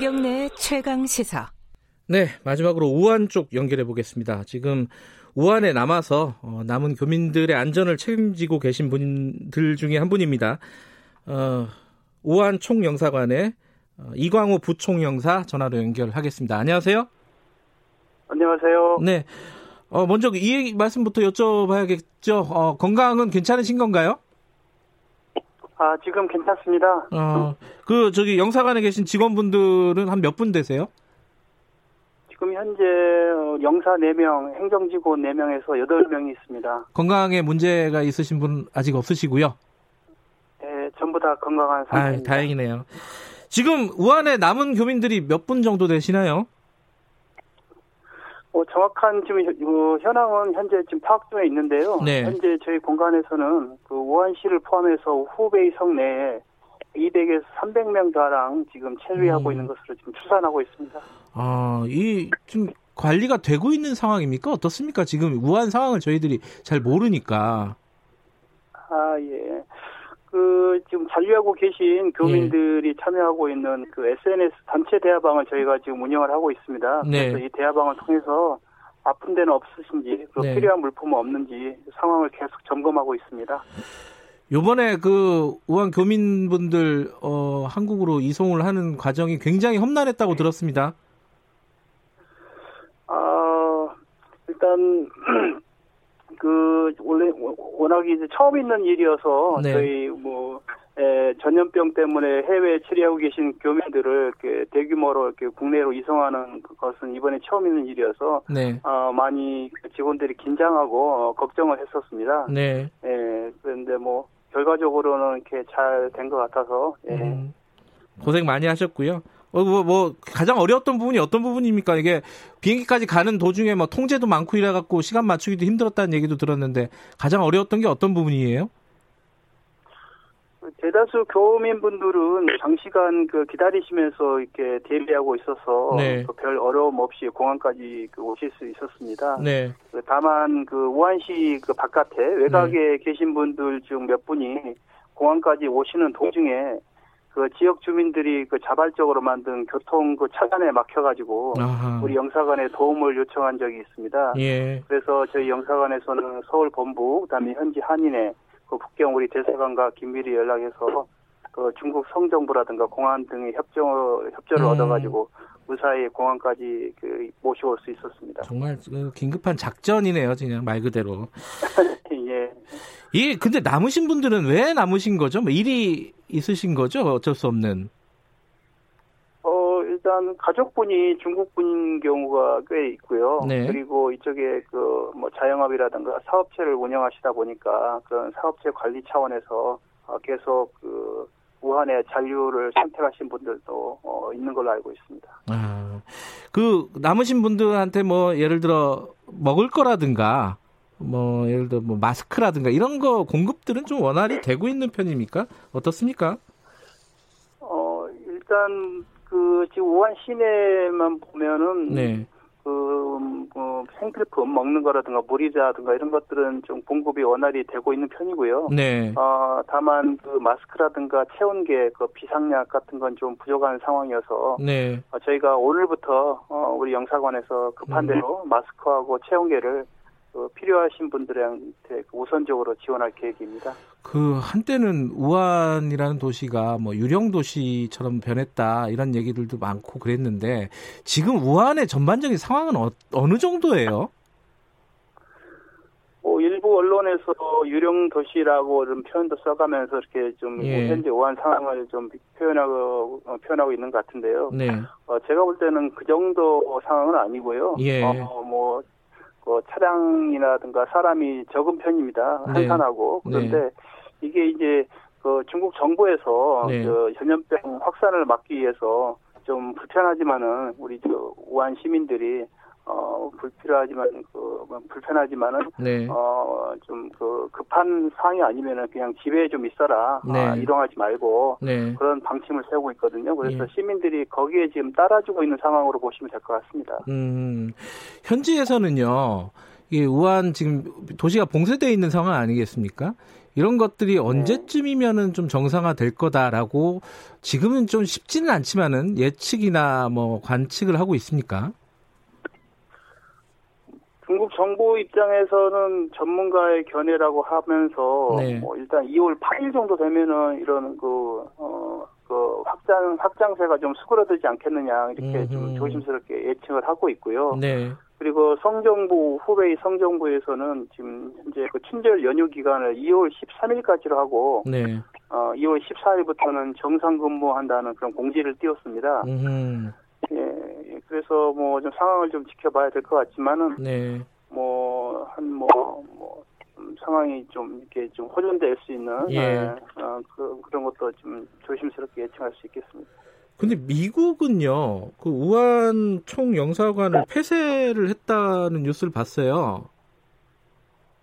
김경래 최강 시사. 네, 마지막으로 우한 쪽 연결해 보겠습니다. 지금 우한에 남아서 어, 남은 교민들의 안전을 책임지고 계신 분들 중에 한 분입니다. 어, 우한 총영사관의 어, 이광호 부총영사 전화로 연결하겠습니다. 안녕하세요. 안녕하세요. 네. 어, 먼저 이 얘기 말씀부터 여쭤봐야겠죠. 어, 건강은 괜찮으신 건가요? 아, 지금 괜찮습니다. 어, 그, 저기, 영사관에 계신 직원분들은 한 몇 분 되세요? 지금 현재 어, 영사 4명, 행정직원 4명에서 8명이 있습니다. 건강에 문제가 있으신 분 아직 없으시고요. 네, 전부 다 건강한 아, 상태입니다. 다행이네요. 지금 우한에 남은 교민들이 몇 분 정도 되시나요? 어, 정확한 지금 현- 어, 현황은 현재 지금 파악 중에 있는데요. 네. 현재 저희 공간에서는 그 우한시를 포함해서 후베이 성 내에 200에서 300명 가량 지금 체류하고 음. 있는 것으로 지금 추산하고 있습니다. 아, 이, 좀 관리가 되고 있는 상황입니까? 어떻습니까? 지금 우한 상황을 저희들이 잘 모르니까. 아, 예. 그, 지금 잔류하고 계신 교민들이 참여하고 있는 그 SNS 단체 대화방을 저희가 지금 운영을 하고 있습니다. 네. 그래서 이 대화방을 통해서 아픈 데는 없으신지, 그 네. 필요한 물품은 없는지 상황을 계속 점검하고 있습니다. 요번에 그 우한 교민분들, 어, 한국으로 이송을 하는 과정이 굉장히 험난했다고 들었습니다. 아, 일단, 그, 원래, 워낙 이제 처음 있는 일이어서, 네. 저희 뭐, 에, 전염병 때문에 해외에 체류하고 계신 교민들을 이렇게 대규모로 이렇게 국내로 이송하는 것은 이번에 처음 있는 일이어서, 네. 어, 많이 직원들이 긴장하고 어, 걱정을 했었습니다. 네. 예, 그런데 뭐, 결과적으로는 이렇게 잘 된 것 같아서, 예. 음, 고생 많이 하셨고요. 어, 뭐, 뭐, 가장 어려웠던 부분이 어떤 부분입니까? 이게 비행기까지 가는 도중에 뭐 통제도 많고 이래 갖고 시간 맞추기도 힘들었다는 얘기도 들었는데 가장 어려웠던 게 어떤 부분이에요? 대다수 교민분들은 장시간 그 기다리시면서 이렇게 대비하고 있어서 네. 그별 어려움 없이 공항까지 그 오실 수 있었습니다. 네. 그 다만 그 우한시 그 바깥에 외곽에 계신 분들 중 몇 분이 공항까지 오시는 도중에 그 지역 주민들이 그 자발적으로 만든 교통 그 차단에 막혀가지고 아하. 우리 영사관에 도움을 요청한 적이 있습니다. 예. 그래서 저희 영사관에서는 서울 본부, 그다음에 현지 한인회, 그 북경 우리 대사관과 긴밀히 연락해서 그 중국 성정부라든가 공안 등의 협조 협조를 음. 얻어가지고 무사히 공항까지 그 모시고 올수 있었습니다. 정말 그 긴급한 작전이네요, 그냥 말 그대로. 예. 이 근데 남으신 분들은 왜 남으신 거죠? 뭐 일이 있으신 거죠? 어쩔 수 없는. 어 일단 가족분이 중국분인 경우가 꽤 있고요. 네. 그리고 이쪽에 그 뭐 자영업이라든가 사업체를 운영하시다 보니까 그런 사업체 관리 차원에서 어, 계속 그 우한의 잔류를 선택하신 분들도 어, 있는 걸로 알고 있습니다. 아, 그 남으신 분들한테 뭐 예를 들어 먹을 거라든가 뭐 예를 들어 뭐 마스크라든가 이런 거 공급들은 좀 원활히 되고 있는 편입니까? 어떻습니까? 어 일단 그 지금 우한 시내만 보면은 네. 그, 음, 그 생필품 먹는 거라든가 물이라든가 이런 것들은 좀 공급이 원활히 되고 있는 편이고요. 네. 어, 다만 그 마스크라든가 체온계, 그 비상약 같은 건 좀 부족한 상황이어서 네. 어, 저희가 오늘부터 어, 우리 영사관에서 급한 음. 대로 마스크하고 체온계를 그 필요하신 분들한테 그 우선적으로 지원할 계획입니다. 그 한때는 우한이라는 도시가 뭐 유령 도시처럼 변했다 이런 얘기들도 많고 그랬는데 지금 우한의 전반적인 상황은 어, 어느 정도예요? 뭐 일부 언론에서 유령 도시라고 좀 표현도 써가면서 이렇게 좀 예. 현재 우한 상황을 좀 표현하고 어, 표현하고 있는 것 같은데요. 네. 어, 제가 볼 때는 그 정도 상황은 아니고요. 예. 어, 뭐, 그 차량이라든가 사람이 적은 편입니다. 네. 한산하고. 그런데 이게 이제 그 중국 정부에서 네. 그 전염병 확산을 막기 위해서 좀 불편하지만은 우리 저 우한 시민들이 어 불필요하지만 그뭐 불편하지만은 네. 어좀 그 급한 상황이 아니면은 그냥 집에 좀 있어라 네. 아, 이동하지 말고 네. 그런 방침을 세우고 있거든요. 그래서 예. 시민들이 거기에 지금 따라주고 있는 상황으로 보시면 될 것 같습니다. 음, 현지에서는요, 이게 우한 지금 도시가 봉쇄되어 있는 상황 아니겠습니까? 이런 것들이 네. 언제쯤이면은 좀 정상화 될 거다라고 지금은 좀 쉽지는 않지만은 예측이나 뭐 관측을 하고 있습니까? 중국 정부 입장에서는 전문가의 견해라고 하면서 네. 뭐 일단 2월 8일 정도 되면은 이런 그 어, 그 확장 확장세가 좀 수그러들지 않겠느냐 이렇게 음흠. 좀 조심스럽게 예측을 하고 있고요. 네. 그리고 성정부 후베이 성정부에서는 지금 현재 그 친절 연휴 기간을 2월 13일까지로 하고 네. 어 2월 14일부터는 정상 근무한다는 그런 공지를 띄웠습니다. 음. 예, 그래서 뭐 좀 상황을 좀 지켜봐야 될 것 같지만은 네. 뭐한뭐 뭐, 뭐 상황이 좀 이렇게 좀 호전될 수 있는 예. 네, 어, 그, 그런 것도 좀 조심스럽게 예측할 수 있겠습니다. 근데 미국은요, 그 우한 총영사관을 폐쇄를 했다는 뉴스를 봤어요.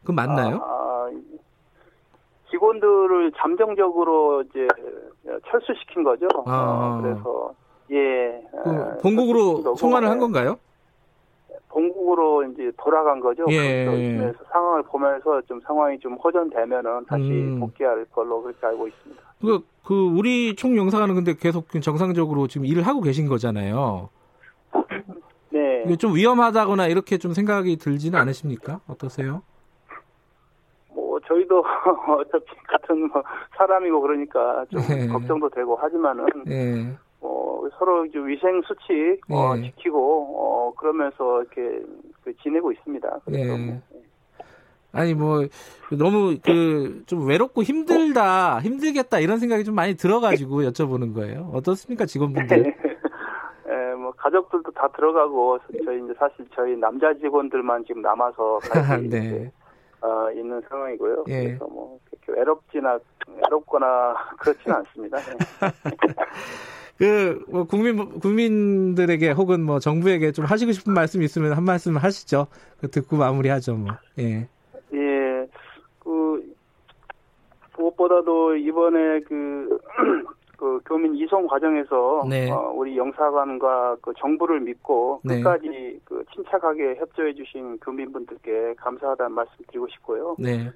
그 맞나요? 아, 직원들을 잠정적으로 이제 철수시킨 거죠. 아. 어, 그래서 예. 그 아, 본국으로 송환을 한 건가요? 본국으로 이제 돌아간 거죠. 예. 그래서 상황을 보면서 좀 상황이 좀 호전되면은 다시 음. 복귀할 걸로 그렇게 알고 있습니다. 그, 그 우리 총영사관은 근데 계속 정상적으로 지금 일을 하고 계신 거잖아요. 네. 이게 좀 위험하다거나 이렇게 좀 생각이 들지는 않으십니까? 어떠세요? 뭐 저희도 어차피 같은 뭐 사람이고 그러니까 좀 네. 걱정도 되고 하지만은 네. 뭐 서로 이제 위생 수칙 어, 네. 지키고 어, 그러면서 이렇게 그 지내고 있습니다. 네. 뭐, 아니 뭐 너무 그 좀 외롭고 힘들다 힘들겠다 이런 생각이 좀 많이 들어가지고 여쭤보는 거예요. 어떻습니까 직원분들? 예, 뭐 가족들도 다 들어가고 저희 이제 사실 저희 남자 직원들만 지금 남아서 같이 네. 어, 있는 상황이고요. 예. 그래서 뭐 그렇게 외롭지나 외롭거나 그렇지는 않습니다. 네. 그, 뭐, 국민, 국민들에게 혹은 뭐, 정부에게 좀 하시고 싶은 말씀 있으면 한 말씀 하시죠. 그 듣고 마무리하죠, 뭐. 예. 예. 그, 무엇보다도 이번에 그, 그 교민 이송 과정에서 네. 어, 우리 영사관과 그 정부를 믿고 네. 끝까지 그 침착하게 협조해 주신 교민분들께 감사하다는 말씀 드리고 싶고요. 네.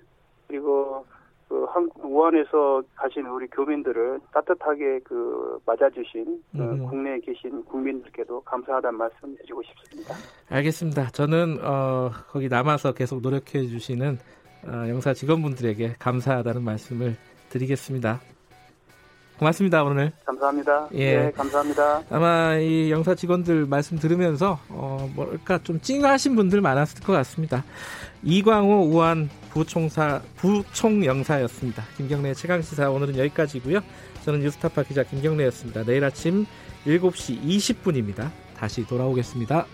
그리고 그 한국 우한에서 가신 우리 교민들을 따뜻하게 그 맞아주신 그 국내에 계신 국민들께도 감사하다는 말씀 드리고 싶습니다. 알겠습니다. 저는 어, 거기 남아서 계속 노력해 주시는 어, 영사 직원분들에게 감사하다는 말씀을 드리겠습니다. 고맙습니다 오늘. 감사합니다. 예, 네, 감사합니다. 아마 이 영사 직원들 말씀 들으면서 어 뭘까 좀 찡하신 분들 많았을 것 같습니다. 이광호 우한 부총사 부총영사였습니다. 김경래 최강 시사 오늘은 여기까지고요. 저는 뉴스타파 기자 김경래였습니다. 내일 아침 7시 20분입니다. 다시 돌아오겠습니다.